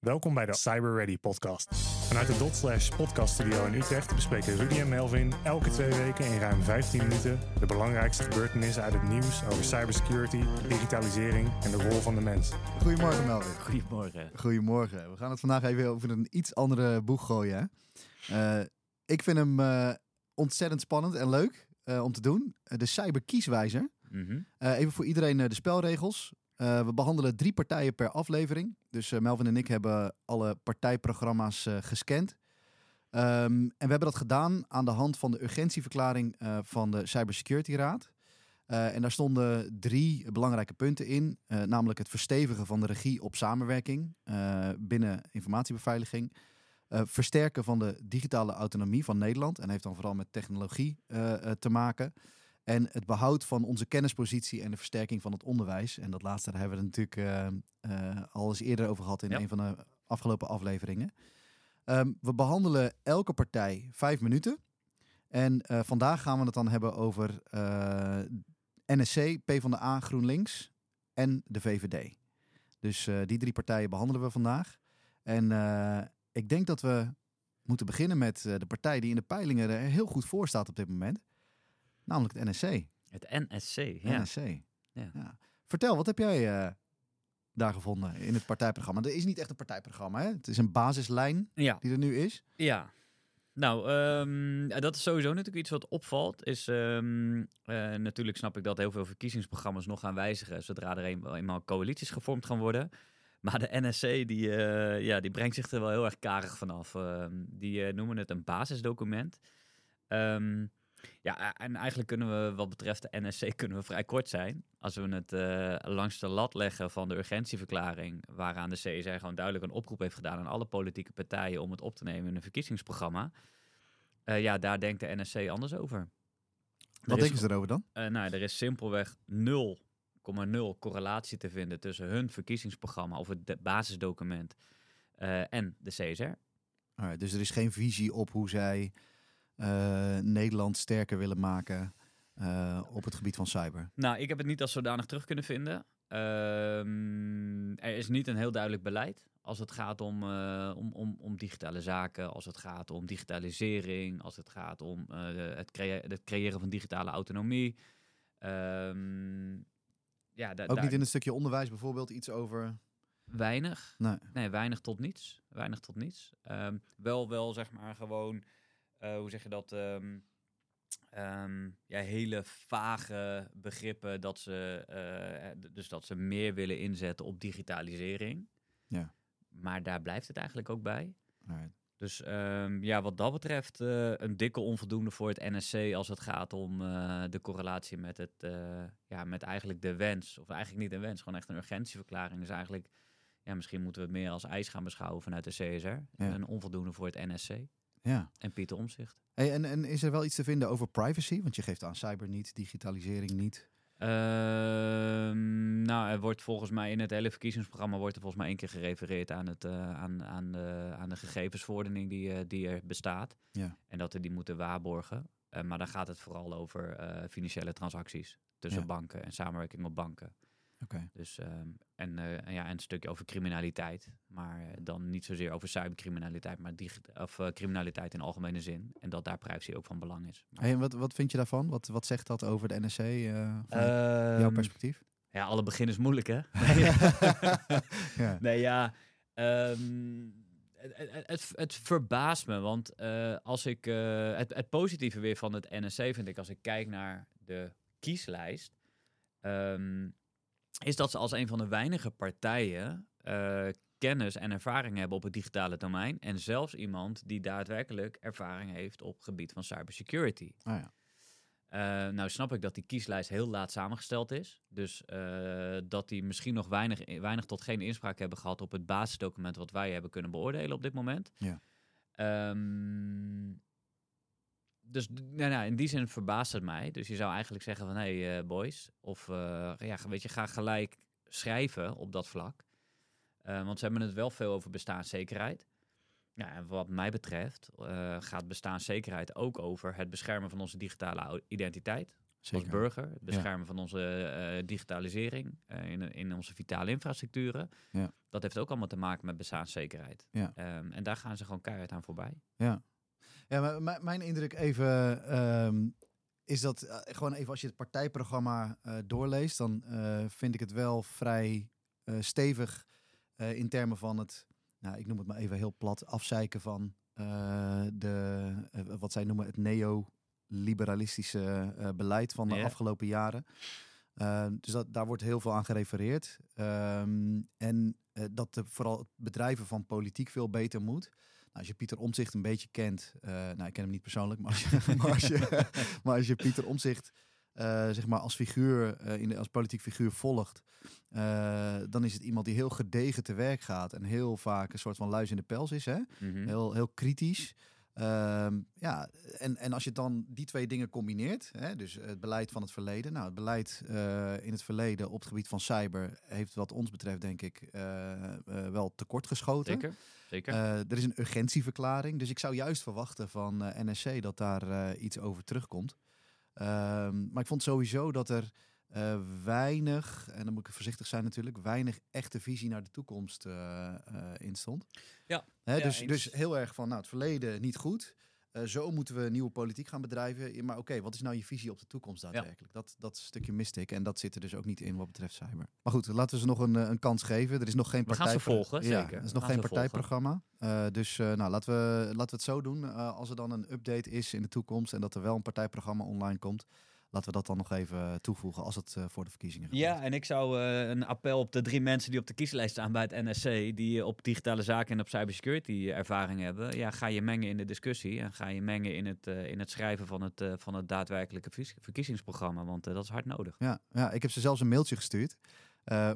Welkom bij de Cyber Ready podcast. Vanuit de Dotslash podcast studio in Utrecht bespreken Rudy en Melvin elke twee weken in ruim 15 minuten de belangrijkste gebeurtenissen uit het nieuws over cybersecurity, digitalisering en de rol van de mens. Goedemorgen Melvin. Goedemorgen. Goedemorgen. We gaan het vandaag even over een iets andere boeg gooien. hè. Eh, ik vind hem eh, ontzettend spannend en leuk eh, om te doen. De Cyber Kieswijzer. Mhm. Eh, even voor iedereen de spelregels. Eh, we behandelen drie partijen per aflevering. Dus eh, Melvin en ik hebben alle partijprogramma's eh, gescand. Ehm, en we hebben dat gedaan aan de hand van de urgentieverklaring van de Cybersecurity Raad. En daar stonden drie belangrijke punten in. namelijk het verstevigen van de regie op samenwerking binnen informatiebeveiliging. Versterken van de digitale autonomie van Nederland. En heeft dan vooral met technologie te maken. En het behoud van onze kennispositie en de versterking van het onderwijs. En dat laatste daar hebben we natuurlijk eh, al eens eerder over gehad in Ja. een van de afgelopen afleveringen. Ehm, we behandelen elke partij vijf minuten. En eh, vandaag gaan we het dan hebben over NSC, PvdA, GroenLinks en de VVD. Dus die drie partijen behandelen we vandaag. En ik denk dat we moeten beginnen met de partij die in de peilingen er heel goed voor staat op dit moment. Namelijk het NSC. Het NSC, ja. NSC. Ja. Ja. Vertel, wat heb jij eh, daar gevonden in het partijprogramma? Er is niet echt een partijprogramma, hè? Het is een basislijn Ja, die er nu is. ja. Nou, ehm, dat is sowieso natuurlijk iets wat opvalt. Is, ehm, eh, natuurlijk snap ik dat heel veel verkiezingsprogramma's nog gaan wijzigen zodra er een- eenmaal coalities gevormd gaan worden. Maar de NSC die, eh, ja, die brengt zich er wel heel erg karig vanaf. Ehm, die noemen het een basisdocument. Ja, en eigenlijk kunnen we wat betreft de NSC kunnen we vrij kort zijn. Als we het eh, langs de lat leggen van de urgentieverklaring, waaraan de CSR gewoon duidelijk een oproep heeft gedaan aan alle politieke partijen om het op te nemen in een verkiezingsprogramma. Eh, ja, daar denkt de NSC anders over. Wat Er is- denken ze erover dan? eh, nou, er is simpelweg 0,0 correlatie te vinden tussen hun verkiezingsprogramma of het basisdocument en de CSR. Alright, dus er is geen visie op hoe zij Nederland sterker willen maken eh, op het gebied van cyber. Nou, ik heb het niet als zodanig terug kunnen vinden. Ehm, er is niet een heel duidelijk beleid als het gaat om, eh, om, om, om digitale zaken, als het gaat om digitalisering, als het gaat om eh, het, het creëren van digitale autonomie. Ehm, ja, da- Ook daar- niet in het stukje onderwijs bijvoorbeeld iets over... weinig. Nee. Nee, weinig tot niets. Weinig tot niets. Ehm, wel, wel zeg maar gewoon, eh, hoe zeg je dat? ehm, ehm, ja, hele vage begrippen dat ze, eh, d- dus dat ze meer willen inzetten op digitalisering. Ja. Maar daar blijft het eigenlijk ook bij. Alright. Dus ehm, ja, wat dat betreft eh, een dikke onvoldoende voor het NSC als het gaat om eh, de correlatie met het, eh, ja, met eigenlijk de wens, of eigenlijk niet een wens, gewoon echt een urgentieverklaring. Dus eigenlijk, ja, misschien moeten we het meer als eis gaan beschouwen vanuit de CSR. Een onvoldoende voor het NSC Ja. en Pieter Omzicht. Hey, en, en is er wel iets te vinden over privacy? Want je geeft aan cyber niet, digitalisering niet. Ehm, nou, er wordt volgens mij in het hele verkiezingsprogramma wordt er volgens mij één keer gerefereerd aan, het, eh, aan, aan, de, aan de gegevensverordening die, eh, die er bestaat. Ja. En dat we die moeten waarborgen. Eh, maar dan gaat het vooral over financiële transacties tussen Ja. banken en samenwerking op banken. Oké. Dus, ehm, en, eh, en ja, en een stukje over criminaliteit. Maar eh, dan niet zozeer over cybercriminaliteit, maar of, eh, criminaliteit in algemene zin. En dat daar privacy ook van belang is. Maar, Hey, en wat, wat vind je daarvan? Wat, wat zegt dat over de NSC eh, van Ehm, jouw perspectief? Ja, alle begin is moeilijk, hè? ja. Nee, ja. ehm, het, het, verbaast me, want als ik het, het positieve weer van het NSC vind ik als ik kijk naar de kieslijst, is dat ze als een van de weinige partijen eh, kennis en ervaring hebben op het digitale domein en zelfs iemand die daadwerkelijk ervaring heeft op het gebied van cybersecurity. Ah, ja. Eh, nou snap ik dat die kieslijst heel laat samengesteld is. Dus eh, dat die misschien nog weinig, weinig tot geen inspraak hebben gehad op het basisdocument wat wij hebben kunnen beoordelen op dit moment. Ja. Ehm, dus nou, nou, in die zin verbaast het mij. Dus je zou eigenlijk zeggen van, hé hey, eh, boys, of eh, ja, weet je, ga gelijk schrijven op dat vlak. Eh, want ze hebben het wel veel over bestaanszekerheid. Ja, en wat mij betreft gaat bestaanszekerheid ook over het beschermen van onze digitale identiteit. Zeker. als burger. Het beschermen van onze digitalisering in, in onze vitale infrastructuren. Ja. Dat heeft ook allemaal te maken met bestaanszekerheid. Ja. Um, en daar gaan ze gewoon keihard aan voorbij. Ja, ja maar mijn indruk even um, is dat uh, gewoon even als je het partijprogramma uh, doorleest, dan uh, vind ik het wel vrij stevig in termen van het, nou, ik noem het maar even heel plat, afzeiken van de, wat zij noemen het neoliberalistische beleid van de Ja. afgelopen jaren. Ehm, dus dat, daar wordt heel veel aan gerefereerd. Um, en dat de, vooral bedrijven van politiek veel beter moet. Nou, als je Pieter Omzicht een beetje kent, uh, nou ik ken hem niet persoonlijk, maar als je, maar als je, maar als je Pieter Omzicht uh, zeg maar als figuur, uh, in de, als politiek figuur volgt, dan is het iemand die heel gedegen te werk gaat en heel vaak een soort van luis in de pels is, hè? Mm -hmm. heel, heel kritisch. Um, ja, en, en als je dan die twee dingen combineert, hè, dus het beleid van het verleden. Nou, het beleid uh, in het verleden op het gebied van cyber heeft wat ons betreft denk ik uh, uh, wel tekortgeschoten. Zeker, zeker. er is een urgentieverklaring, dus ik zou juist verwachten van NSC dat daar iets over terugkomt. Um, maar ik vond sowieso dat er uh, weinig, en dan moet ik voorzichtig zijn natuurlijk, weinig echte visie naar de toekomst uh, in stond. Ja. Hè, ja, dus, eens. dus heel erg van, nou, het verleden niet goed. Uh, zo moeten we nieuwe politiek gaan bedrijven. Maar oké, okay, wat is nou je visie op de toekomst daadwerkelijk? Ja. Dat, dat stukje miste ik. En dat zit er dus ook niet in wat betreft cyber. Maar goed, laten we ze nog een, een kans geven. Er is nog geen partij. We gaan ze volgen, ja, zeker. Er is nog geen partijprogramma. Uh, dus uh, nou, laten, we, laten we het zo doen. Als er dan een update is in de toekomst en dat er wel een partijprogramma online komt. Laten we dat dan nog even toevoegen als het uh, voor de verkiezingen gaat. Ja, en ik zou uh, een appel op de drie mensen die op de kieslijst staan bij het NSC, die op digitale zaken en op cybersecurity ervaring hebben. Ja, ga je mengen in de discussie en ga je mengen in het, in het schrijven van het, van het daadwerkelijke verkiezingsprogramma, want dat is hard nodig. Ja, ja, ik heb ze zelfs een mailtje gestuurd,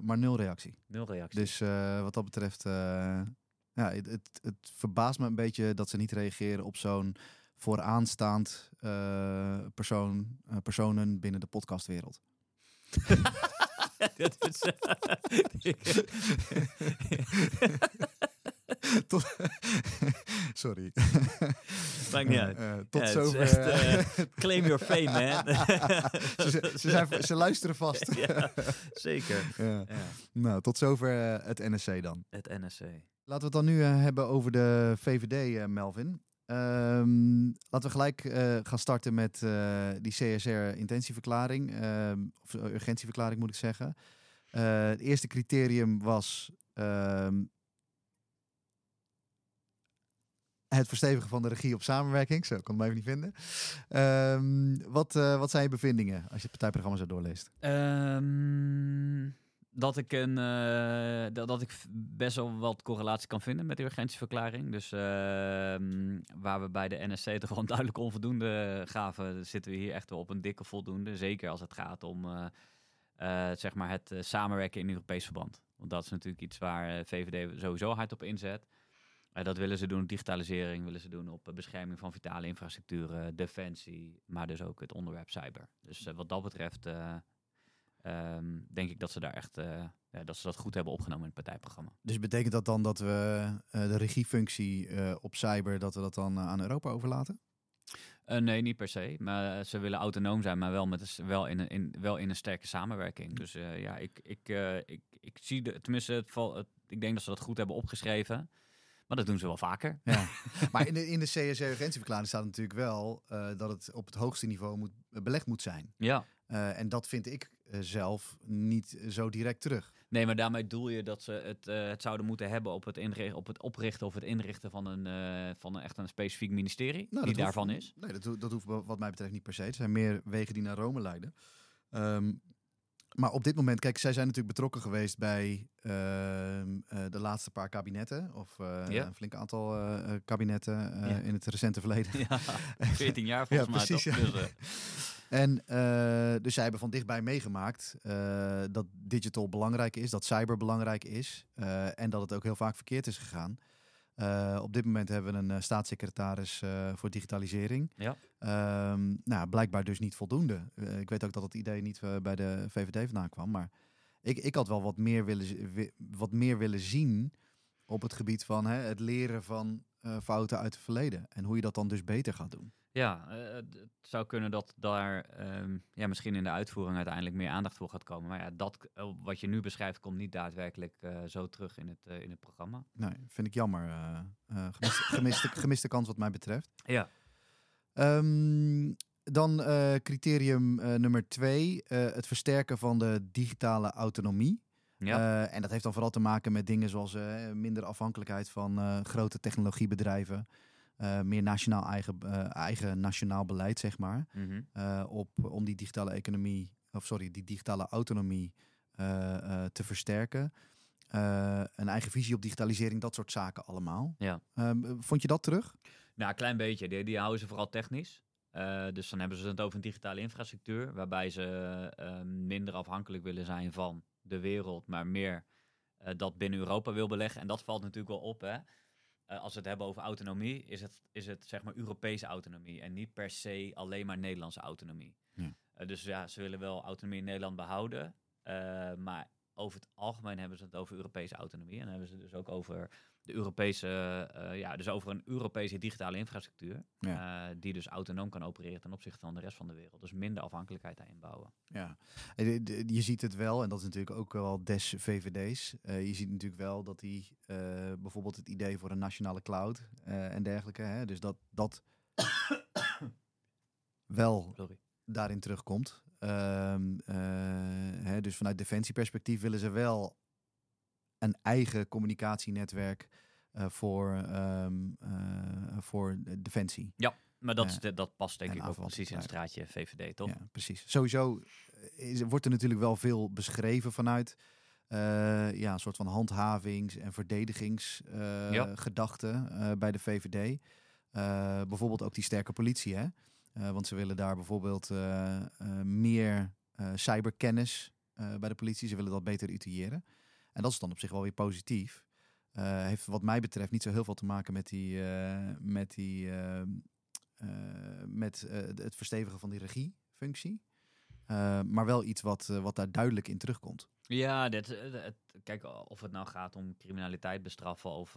maar nul reactie. Nul reactie. Dus wat dat betreft, ja, het, het, het verbaast me een beetje dat ze niet reageren op zo'n vooraanstaand uh, persoon, uh, personen binnen de podcastwereld. dat is, tot, sorry. Maakt niet uit. Uh, tot ja, zover. Echt, claim your fame, man. ze, ze, zijn, ze, luisteren vast. ja, zeker. Ja. Ja. Nou, tot zover het NSC dan. Het NSC. Laten we het dan nu hebben over de VVD, Melvin. Um, laten we gelijk uh, gaan starten met uh, die CSR-intentieverklaring, uh, of urgentieverklaring moet ik zeggen. het eerste criterium was um, het verstevigen van de regie op samenwerking. Zo, ik kon hem even niet vinden. Um, wat, wat zijn je bevindingen als je het partijprogramma zo doorleest? Dat ik, een, uh, dat, dat ik best wel wat correlatie kan vinden met de urgentieverklaring. Dus uh, waar we bij de NSC toch gewoon duidelijk onvoldoende gaven, zitten we hier echt wel op een dikke voldoende. Zeker als het gaat om uh, zeg maar het samenwerken in Europees verband. Want dat is natuurlijk iets waar VVD sowieso hard op inzet. dat willen ze doen op digitalisering, willen ze doen op bescherming van vitale infrastructuren, defensie, maar dus ook het onderwerp cyber. Dus wat dat betreft Um, denk ik dat ze daar echt uh, ja, dat ze dat goed hebben opgenomen in het partijprogramma. Dus betekent dat dan dat we uh, de regiefunctie uh, op cyber dat we dat dan aan Europa overlaten? nee, niet per se. Maar ze willen autonoom zijn, maar wel, met een, wel, in een, in, wel in een sterke samenwerking. Dus ja, ik, ik, ik, ik zie de, tenminste, het val, het, ik denk dat ze dat goed hebben opgeschreven. Maar dat doen ze wel vaker. Ja. maar in de, in de CSR-urgentieverklaring staat natuurlijk wel dat het op het hoogste niveau moet, belegd moet zijn. Ja. Uh, en dat vind ik zelf niet zo direct terug. Nee, maar daarmee doel je dat ze het, uh, het zouden moeten hebben op het, inrichten, op het oprichten of het inrichten van een, van een echt een specifiek ministerie nou, die daarvan hoeft, is. Nee, dat, ho dat hoeft wat mij betreft niet per se. Er zijn meer wegen die naar Rome leiden. Um, maar op dit moment, kijk, zij zijn natuurlijk betrokken geweest bij uh, uh, de laatste paar kabinetten. Of uh, ja. een flink aantal kabinetten ja. in het recente verleden. Ja, 14 jaar volgens ja, mij. Precies, toch? Dus, en dus zij hebben van dichtbij meegemaakt dat digital belangrijk is, dat cyber belangrijk is. en dat het ook heel vaak verkeerd is gegaan. Op dit moment hebben we een staatssecretaris voor digitalisering. Ja. Um, nou, blijkbaar dus niet voldoende. ik weet ook dat het idee niet bij de VVD vandaan kwam. Maar ik, ik had wel wat meer willen, wat meer willen zien op het gebied van hè, het leren van eh, fouten uit het verleden. En hoe je dat dan dus beter gaat doen. Ja, eh, het zou kunnen dat daar ehm, ja, misschien in de uitvoering uiteindelijk meer aandacht voor gaat komen. Maar ja, dat eh, wat je nu beschrijft komt niet daadwerkelijk eh, zo terug in het, in het programma. Nee, vind ik jammer. eh, gemiste, gemiste, gemiste kans wat mij betreft. Ja. Ehm, dan criterium nummer twee. het versterken van de digitale autonomie. Ja. En dat heeft dan vooral te maken met dingen zoals minder afhankelijkheid van grote technologiebedrijven. Eh, meer nationaal eigen, eh, eigen nationaal beleid, zeg maar. Mhm. eh, op, om die digitale economie, of sorry, die digitale autonomie te versterken. Een eigen visie op digitalisering, dat soort zaken allemaal. Ja. Ehm, vond je dat terug? Nou, een klein beetje. Die, die houden ze vooral technisch. Dus dan hebben ze het over een digitale infrastructuur, waarbij ze eh, minder afhankelijk willen zijn van de wereld, maar meer dat binnen Europa wil beleggen. En dat valt natuurlijk wel op. Hè? Eh, als we het hebben over autonomie, is het, is het zeg maar Europese autonomie en niet per se alleen maar Nederlandse autonomie. Ja. Eh, dus ja, ze willen wel autonomie in Nederland behouden, eh, maar over het algemeen hebben ze het over Europese autonomie. En dan hebben ze dus ook over de Europese, eh, ja, dus over een Europese digitale infrastructuur. Ja. eh, die dus autonoom kan opereren ten opzichte van de rest van de wereld. Dus minder afhankelijkheid daarin bouwen. Ja, de- je ziet het wel, en dat is natuurlijk ook wel des VVD's. Eh, je ziet natuurlijk wel dat die eh, bijvoorbeeld het idee voor een nationale cloud eh, en dergelijke, hè, dus dat dat wel Sorry. daarin terugkomt. Ehm, eh, hè, dus vanuit defensieperspectief willen ze wel een eigen communicatienetwerk eh, voor, ehm, eh, voor defensie. Maar dat, Ja. is de- dat past denk En ik ook precies in het straatje VVD, toch? Ja, precies. Sowieso is, wordt er natuurlijk wel veel beschreven vanuit ja, een soort van handhavings- en verdedigingsgedachten Ja. bij de VVD. Bijvoorbeeld ook die sterke politie, hè? Eh, want ze willen daar bijvoorbeeld eh, eh, meer cyberkennis bij de politie. Ze willen dat beter utiëren. En dat is dan op zich wel weer positief. Heeft wat mij betreft niet zo heel veel te maken met die, met die ehm, eh, met het verstevigen van die regiefunctie. Maar wel iets wat, wat daar duidelijk in terugkomt. Ja, dit, kijk, of het nou gaat om criminaliteit bestraffen of,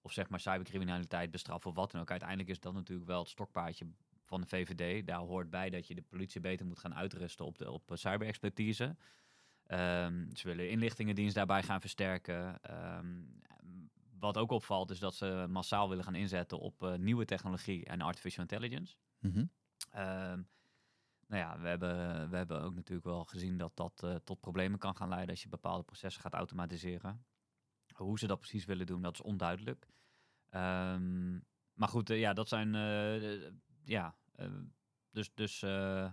of zeg maar cybercriminaliteit bestraffen of wat dan ook. Uiteindelijk is dat natuurlijk wel het stokpaardje van de VVD. Daar hoort bij dat je de politie beter moet gaan uitrusten op, de, op eh, cyberexpertise. Ehm, ze willen inlichtingendienst daarbij gaan versterken. Ehm, wat ook opvalt is dat ze massaal willen gaan inzetten op eh, nieuwe technologie en artificial intelligence. Ehm, nou ja, we hebben, we hebben ook natuurlijk wel gezien dat dat eh, tot problemen kan gaan leiden als je bepaalde processen gaat automatiseren. Hoe ze dat precies willen doen, dat is onduidelijk. Maar goed, ja, dat zijn. Ja, eh, dus. dus eh,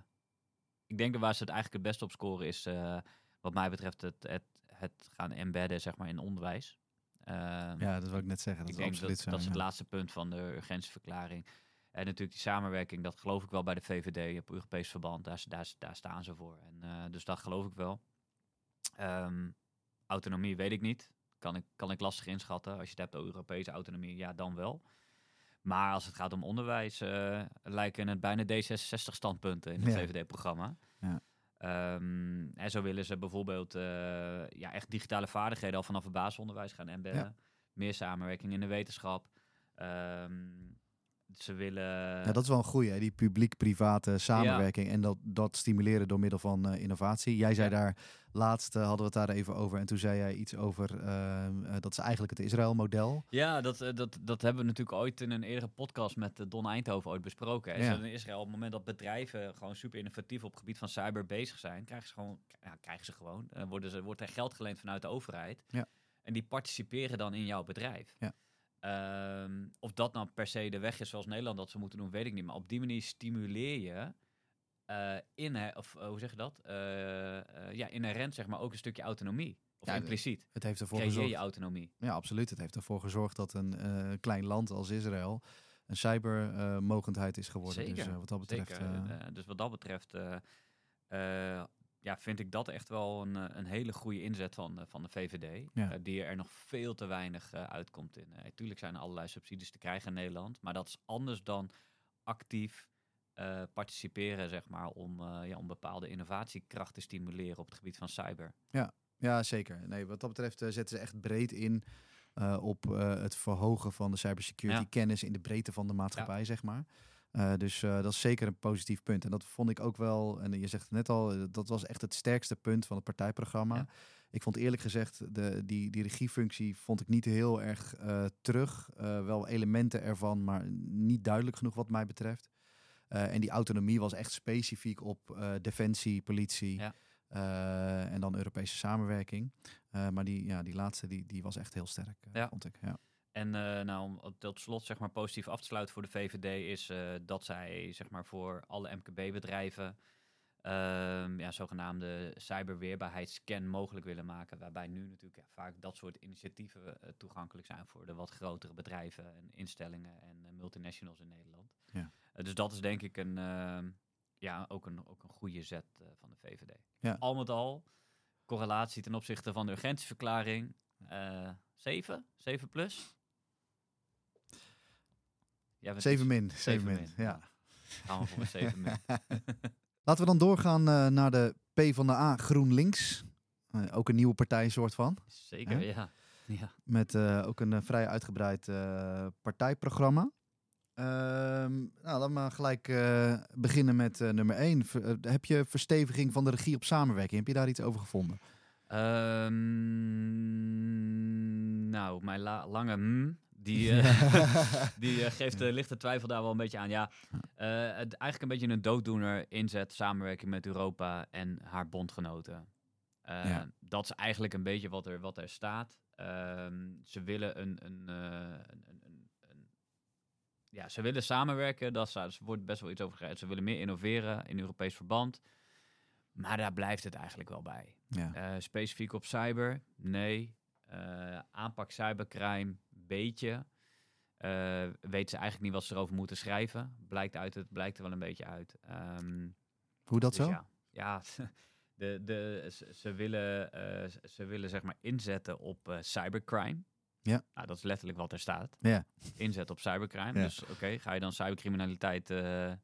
ik denk dat waar ze het eigenlijk het beste op scoren is, eh, wat mij betreft, het, het, het gaan embedden zeg maar, in onderwijs. Ehm, Ja, dat wil ik net zeggen. Dat ik is denk dat, zo. dat is het ja. laatste punt van de urgentieverklaring. En natuurlijk die samenwerking, dat geloof ik wel bij de VVD op Europees verband. Daar, daar, daar staan ze voor. En, dus dat geloof ik wel. Ehm, autonomie weet ik niet. Kan ik, kan ik lastig inschatten. Als je het hebt over Europese autonomie, ja, dan wel. Maar als het gaat om onderwijs, eh, lijken het bijna D66-standpunten in het Ja. VVD-programma. Ja. Ehm, en zo willen ze bijvoorbeeld eh, ja, echt digitale vaardigheden al vanaf het basisonderwijs gaan embedden. Meer samenwerking in de wetenschap. Ehm, ze willen... Ja, dat is wel een goeie, hè, die publiek-private samenwerking. En dat, dat stimuleren door middel van eh, innovatie. Jij zei Ja. daar, laatst eh, hadden we het daar even over. En toen zei jij iets over, eh, eh, dat is eigenlijk het Israël-model. Ja, dat, dat, dat hebben we natuurlijk ooit in een eerdere podcast met Don Eindhoven ooit besproken. Hè. Ja. In Israël, op het moment dat bedrijven gewoon super innovatief op het gebied van cyber bezig zijn, krijgen ze gewoon, ja, krijgen ze gewoon worden ze, wordt er geld geleend vanuit de overheid. Ja. En die participeren dan in jouw bedrijf. Ja. Ehm, of dat nou per se de weg is zoals Nederland dat ze moeten doen, weet ik niet. Maar op die manier stimuleer je eh in, of eh, hoe zeg je dat? Eh, ja, inherent zeg maar ook een stukje autonomie. Of Ja, impliciet. Het heeft ervoor Creëer gezorgd. je autonomie. Ja, absoluut. Het heeft ervoor gezorgd dat een klein land als Israël een cybermogendheid is geworden. Zeker, Dus wat dat betreft. Dus wat dat betreft ja, vind ik dat echt wel een, eh, een hele goede inzet van, eh, van de VVD. Ja. eh, die er nog veel te weinig uitkomt in. Tuurlijk zijn er allerlei subsidies te krijgen in Nederland. Maar dat is anders dan actief participeren, zeg maar, om, ja, om bepaalde innovatiekracht te stimuleren op het gebied van cyber. Ja, zeker. Nee, wat dat betreft zetten ze echt breed in op het verhogen van de cybersecurity Ja. kennis in de breedte van de maatschappij, zeg maar. Eh, dus eh, dat is zeker een positief punt. En dat vond ik ook wel, en je zegt het net al, eh, dat was echt het sterkste punt van het partijprogramma. Ja. Ik vond eerlijk gezegd, de, die, die regiefunctie vond ik niet heel erg terug. Wel elementen ervan, maar niet duidelijk genoeg wat mij betreft. En die autonomie was echt specifiek op defensie, politie Ja. en dan Europese samenwerking. Maar die, ja, die laatste die, die was echt heel sterk, vond ik. Ja. En eh, nou, om tot slot zeg maar positief af te sluiten voor de VVD is eh, dat zij zeg maar voor alle MKB-bedrijven ehm, ja, zogenaamde cyberweerbaarheidsscan mogelijk willen maken. Waarbij nu natuurlijk ja, vaak dat soort initiatieven eh, toegankelijk zijn voor de wat grotere bedrijven en instellingen en multinationals in Nederland. Ja. Dus dat is denk ik een, ehm, ja, ook een, ook een goede zet van de VVD. Ja. Al met al, correlatie ten opzichte van de urgentieverklaring. eh 7? 7 plus? Bent 7 dus- min, 7 min. min, Ja. Gaan we voor een 7 min. Laten we dan doorgaan eh, naar de P van de A GroenLinks. Eh, ook een nieuwe partij soort van. Zeker, Hè? ja. ja. Met eh, ook een vrij uitgebreid eh, partijprogramma. Ehm, nou, laten we maar gelijk eh, beginnen met eh, nummer 1. heb je versteviging van de regie op samenwerking? Heb je daar iets over gevonden? Ehm, nou, mijn la- lange mm, die, eh, die eh, geeft de lichte twijfel daar wel een beetje aan. Ja, eh, het, eigenlijk een beetje een dooddoener inzet, samenwerking met Europa en haar bondgenoten. Ja. Dat is eigenlijk een beetje wat er, wat er staat. Ehm, ze willen een, een, een, een, ja, ze willen samenwerken. Er wordt best wel iets over gezegd. Ze willen meer innoveren in Europees verband. Maar daar blijft het eigenlijk wel bij. Ja. Specifiek op cyber? Nee. Aanpak cybercrime? Beetje. Eh weten ze eigenlijk niet wat ze erover moeten schrijven. Blijkt, uit het, blijkt er wel een beetje uit. Ehm, Hoe dat dus zo? Ja, ja de, de, ze, ze willen, eh, ze- willen zeg maar inzetten op eh, cybercrime. Ja. Nou, dat is letterlijk wat er staat. Ja. Inzet op cybercrime. Ja. Dus oké, ga je dan cybercriminaliteit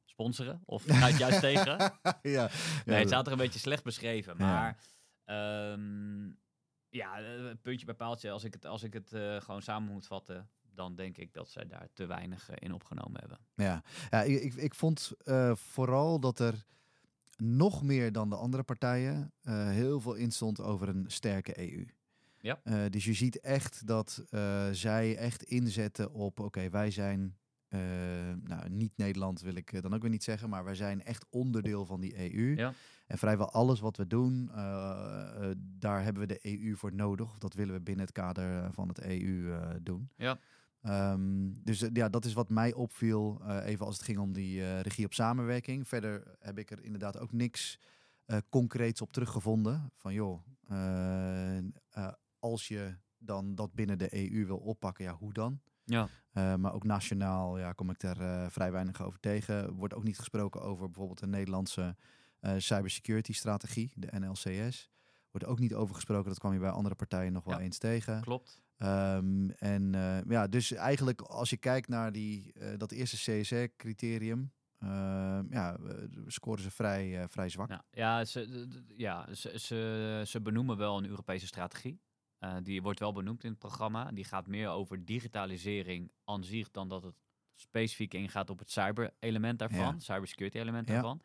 sponsoren? Of ga je het juist tegen? ja. Nee, het staat er een beetje slecht beschreven. Maar ehm, ja, eh, puntje bij paaltje. Als ik het, als ik het eh, gewoon samen moet vatten, dan denk ik dat zij daar te weinig eh, in opgenomen hebben. Ja, ja ik, ik, ik vond vooral dat er nog meer dan de andere partijen heel veel in stond over een sterke EU. Ja. Dus je ziet echt dat zij echt inzetten op, oké, wij zijn, eh, nou niet Nederland wil ik eh, dan ook weer niet zeggen, maar wij zijn echt onderdeel van die EU. Ja. En vrijwel alles wat we doen, eh, daar hebben we de EU voor nodig. Of dat willen we binnen het kader van het EU doen. Ja. Ehm, dus ja, dat is wat mij opviel, even als het ging om die regie op samenwerking. Verder heb ik er inderdaad ook niks concreets op teruggevonden. Van joh, als je dan dat binnen de EU wil oppakken, ja, hoe dan? Ja. Eh, maar ook nationaal ja, kom ik daar eh, vrij weinig over tegen. Wordt ook niet gesproken over bijvoorbeeld een Nederlandse eh, cybersecurity strategie, de NLCS. Wordt ook niet over gesproken, dat kwam je bij andere partijen nog wel Ja. eens tegen. Klopt. Ehm, en ja, dus eigenlijk als je kijkt naar die, dat eerste CSR-criterium, ja, eh, scoren ze vrij, vrij zwak. Ja, ja, ze, ja ze, ze, ze benoemen wel een Europese strategie. Eh, die wordt wel benoemd in het programma. Die gaat meer over digitalisering aan zich dan dat het specifiek ingaat op het cyber-element daarvan, Ja. cybersecurity-element Ja. daarvan.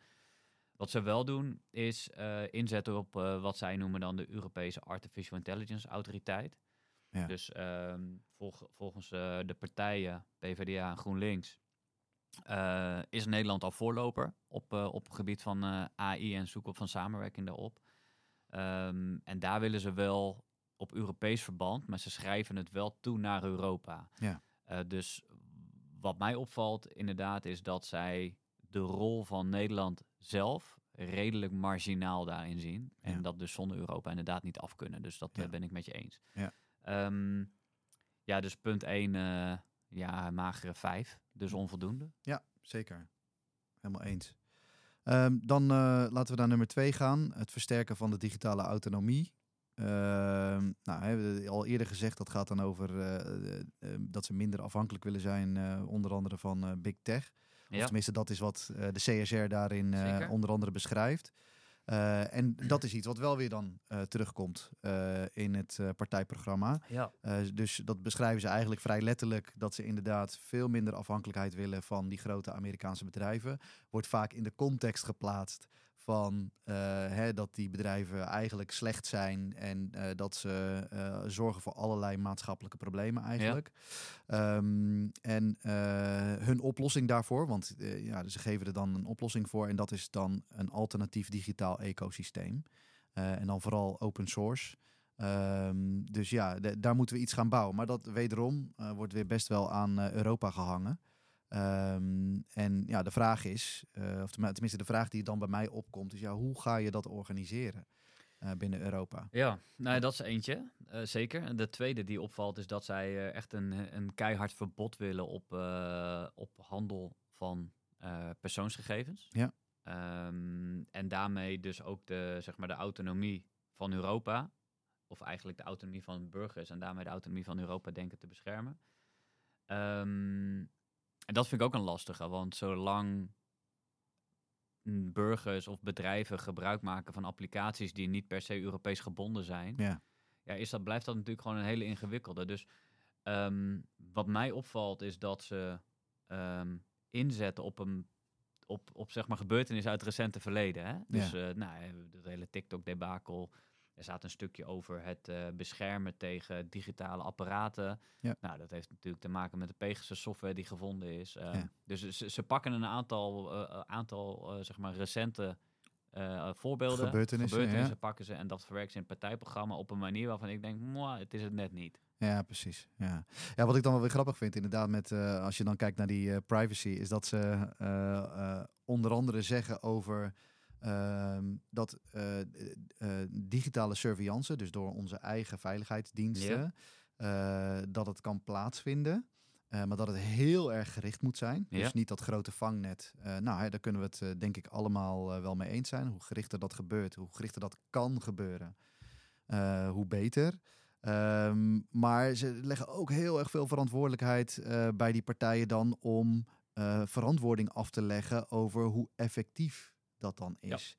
Wat ze wel doen, is eh, inzetten op eh, wat zij noemen dan de Europese Artificial Intelligence Autoriteit. Ja. Dus ehm, volg- volgens de partijen PvdA en GroenLinks is Nederland al voorloper op, op het gebied van AI en zoeken van samenwerking daarop. Ehm, en daar willen ze wel op Europees verband, maar ze schrijven het wel toe naar Europa. Ja. Eh, dus wat mij opvalt inderdaad is dat zij de rol van Nederland zelf redelijk marginaal daarin zien. En Ja. dat dus zonder Europa inderdaad niet af kunnen. Dus dat eh, Ja. ben ik met je eens. Ja. Ehm, ja, dus punt 1, ja, magere 5. Dus onvoldoende. Ja, zeker. Helemaal eens. Ehm, dan eh, laten we naar nummer twee gaan. Het versterken van de digitale autonomie. Ehm, nou, hè, we hebben al eerder gezegd, dat gaat dan over eh, eh, eh, dat ze minder afhankelijk willen zijn, onder andere van big tech. Of tenminste, dat is wat de CSR daarin onder andere beschrijft. En dat is iets wat wel weer dan terugkomt in het partijprogramma. Ja. Dus dat beschrijven ze eigenlijk vrij letterlijk. Dat ze inderdaad veel minder afhankelijkheid willen van die grote Amerikaanse bedrijven. Wordt vaak in de context geplaatst van eh, hè, dat die bedrijven eigenlijk slecht zijn en eh, dat ze eh, zorgen voor allerlei maatschappelijke problemen eigenlijk. Ehm, en hun oplossing daarvoor, want ja, ze geven er dan een oplossing voor en dat is dan een alternatief digitaal ecosysteem. En dan vooral open source. Ehm, dus ja, daar moeten we iets gaan bouwen. Maar dat wederom wordt weer best wel aan Europa gehangen. Ehm, en ja, de vraag is, eh, of tenmin- tenminste de vraag die dan bij mij opkomt, is ja, hoe ga je dat organiseren eh, binnen Europa? Ja, nou, dat is eentje, eh, zeker. En de tweede die opvalt is dat zij echt een, een keihard verbod willen op, op handel van persoonsgegevens. Ja. Ehm, en daarmee dus ook de, zeg maar, de autonomie van Europa, of eigenlijk de autonomie van burgers en daarmee de autonomie van Europa denken te beschermen. Ehm, en dat vind ik ook een lastige, want zolang burgers of bedrijven gebruik maken van applicaties die niet per se Europees gebonden zijn, Ja, ja, is dat, blijft dat natuurlijk gewoon een hele ingewikkelde. Dus ehm, wat mij opvalt is dat ze ehm, inzetten op een op, op zeg maar gebeurtenissen uit het recente verleden. Hè? Dus eh nou, het hele TikTok-debakel. Er staat een stukje over het eh, beschermen tegen digitale apparaten. Ja. Nou, dat heeft natuurlijk te maken met de Pegasus software die gevonden is. Eh, Ja. Dus ze, ze pakken een aantal, eh, aantal zeg maar recente eh, voorbeelden, Gebeurtenissen, ja. pakken ze en dat verwerken ze in het partijprogramma op een manier waarvan ik denk, "Mwah, het is het net niet. ja precies. Ja. ja, wat ik dan wel weer grappig vind, inderdaad, met, als je dan kijkt naar die privacy, is dat ze onder andere zeggen over ehm, dat eh, eh, eh, digitale surveillance, dus door onze eigen veiligheidsdiensten, dat het kan plaatsvinden. maar dat het heel erg gericht moet zijn. Dus niet dat grote vangnet. Nou, hè, daar kunnen we het denk ik allemaal wel mee eens zijn. Hoe gerichter dat gebeurt, hoe gerichter dat kan gebeuren, hoe beter. Ehm, maar ze leggen ook heel erg veel verantwoordelijkheid bij die partijen dan om verantwoording af te leggen over hoe effectief dat dan Ja. is.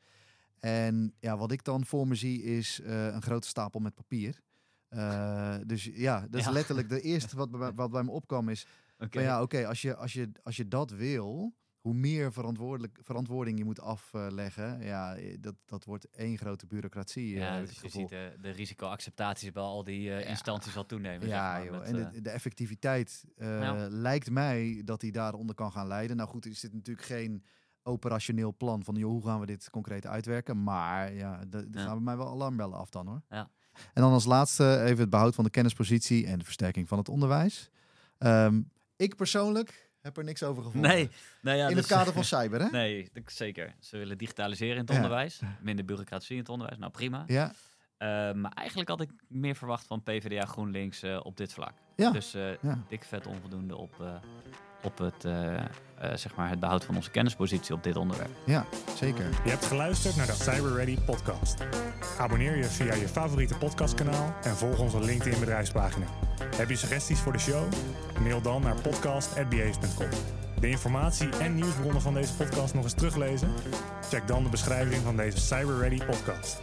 En ja, wat ik dan voor me zie is eh, een grote stapel met papier. Eh, dus ja, dat is Ja. letterlijk de eerste wat, bij- wat bij me opkwam is... Van ja, oké, als, je, als, je, als je dat wil, hoe meer verantwoordelijk, verantwoording je moet afleggen... ja, eh, dat, dat wordt één grote bureaucratie. Ja, dus je ziet de, de risicoacceptatie bij al die eh, Ja. instanties al toenemen. Ja, zeg maar, met, en de, de effectiviteit lijkt mij dat die daaronder kan gaan leiden. Nou goed, is dit natuurlijk geen operationeel plan van joh, hoe gaan we dit concreet uitwerken. Maar ja, Ja. gaan bij mij wel alarmbellen af dan hoor. Ja. En dan als laatste even het behoud van de kennispositie en de versterking van het onderwijs. Ehm, ik persoonlijk heb er niks over gevonden. nee, nou ja, In het dus- kader van cyber, hè? Nee, zeker. Ze willen digitaliseren in het Ja. onderwijs. Minder bureaucratie in het onderwijs. Nou, prima. Ja, Eh, maar eigenlijk had ik meer verwacht van PvdA GroenLinks eh, op dit vlak. Ja. Dus Ja. dik vet onvoldoende op, eh, op het, eh, eh, zeg maar het behoud van onze kennispositie op dit onderwerp. ja, zeker. Je hebt geluisterd naar de Cyber Ready podcast. Abonneer je via je favoriete podcastkanaal en volg onze LinkedIn bedrijfspagina. Heb je suggesties voor de show? Mail dan naar podcast.base.com. De informatie en nieuwsbronnen van deze podcast nog eens teruglezen? Check dan de beschrijving van deze Cyber Ready podcast.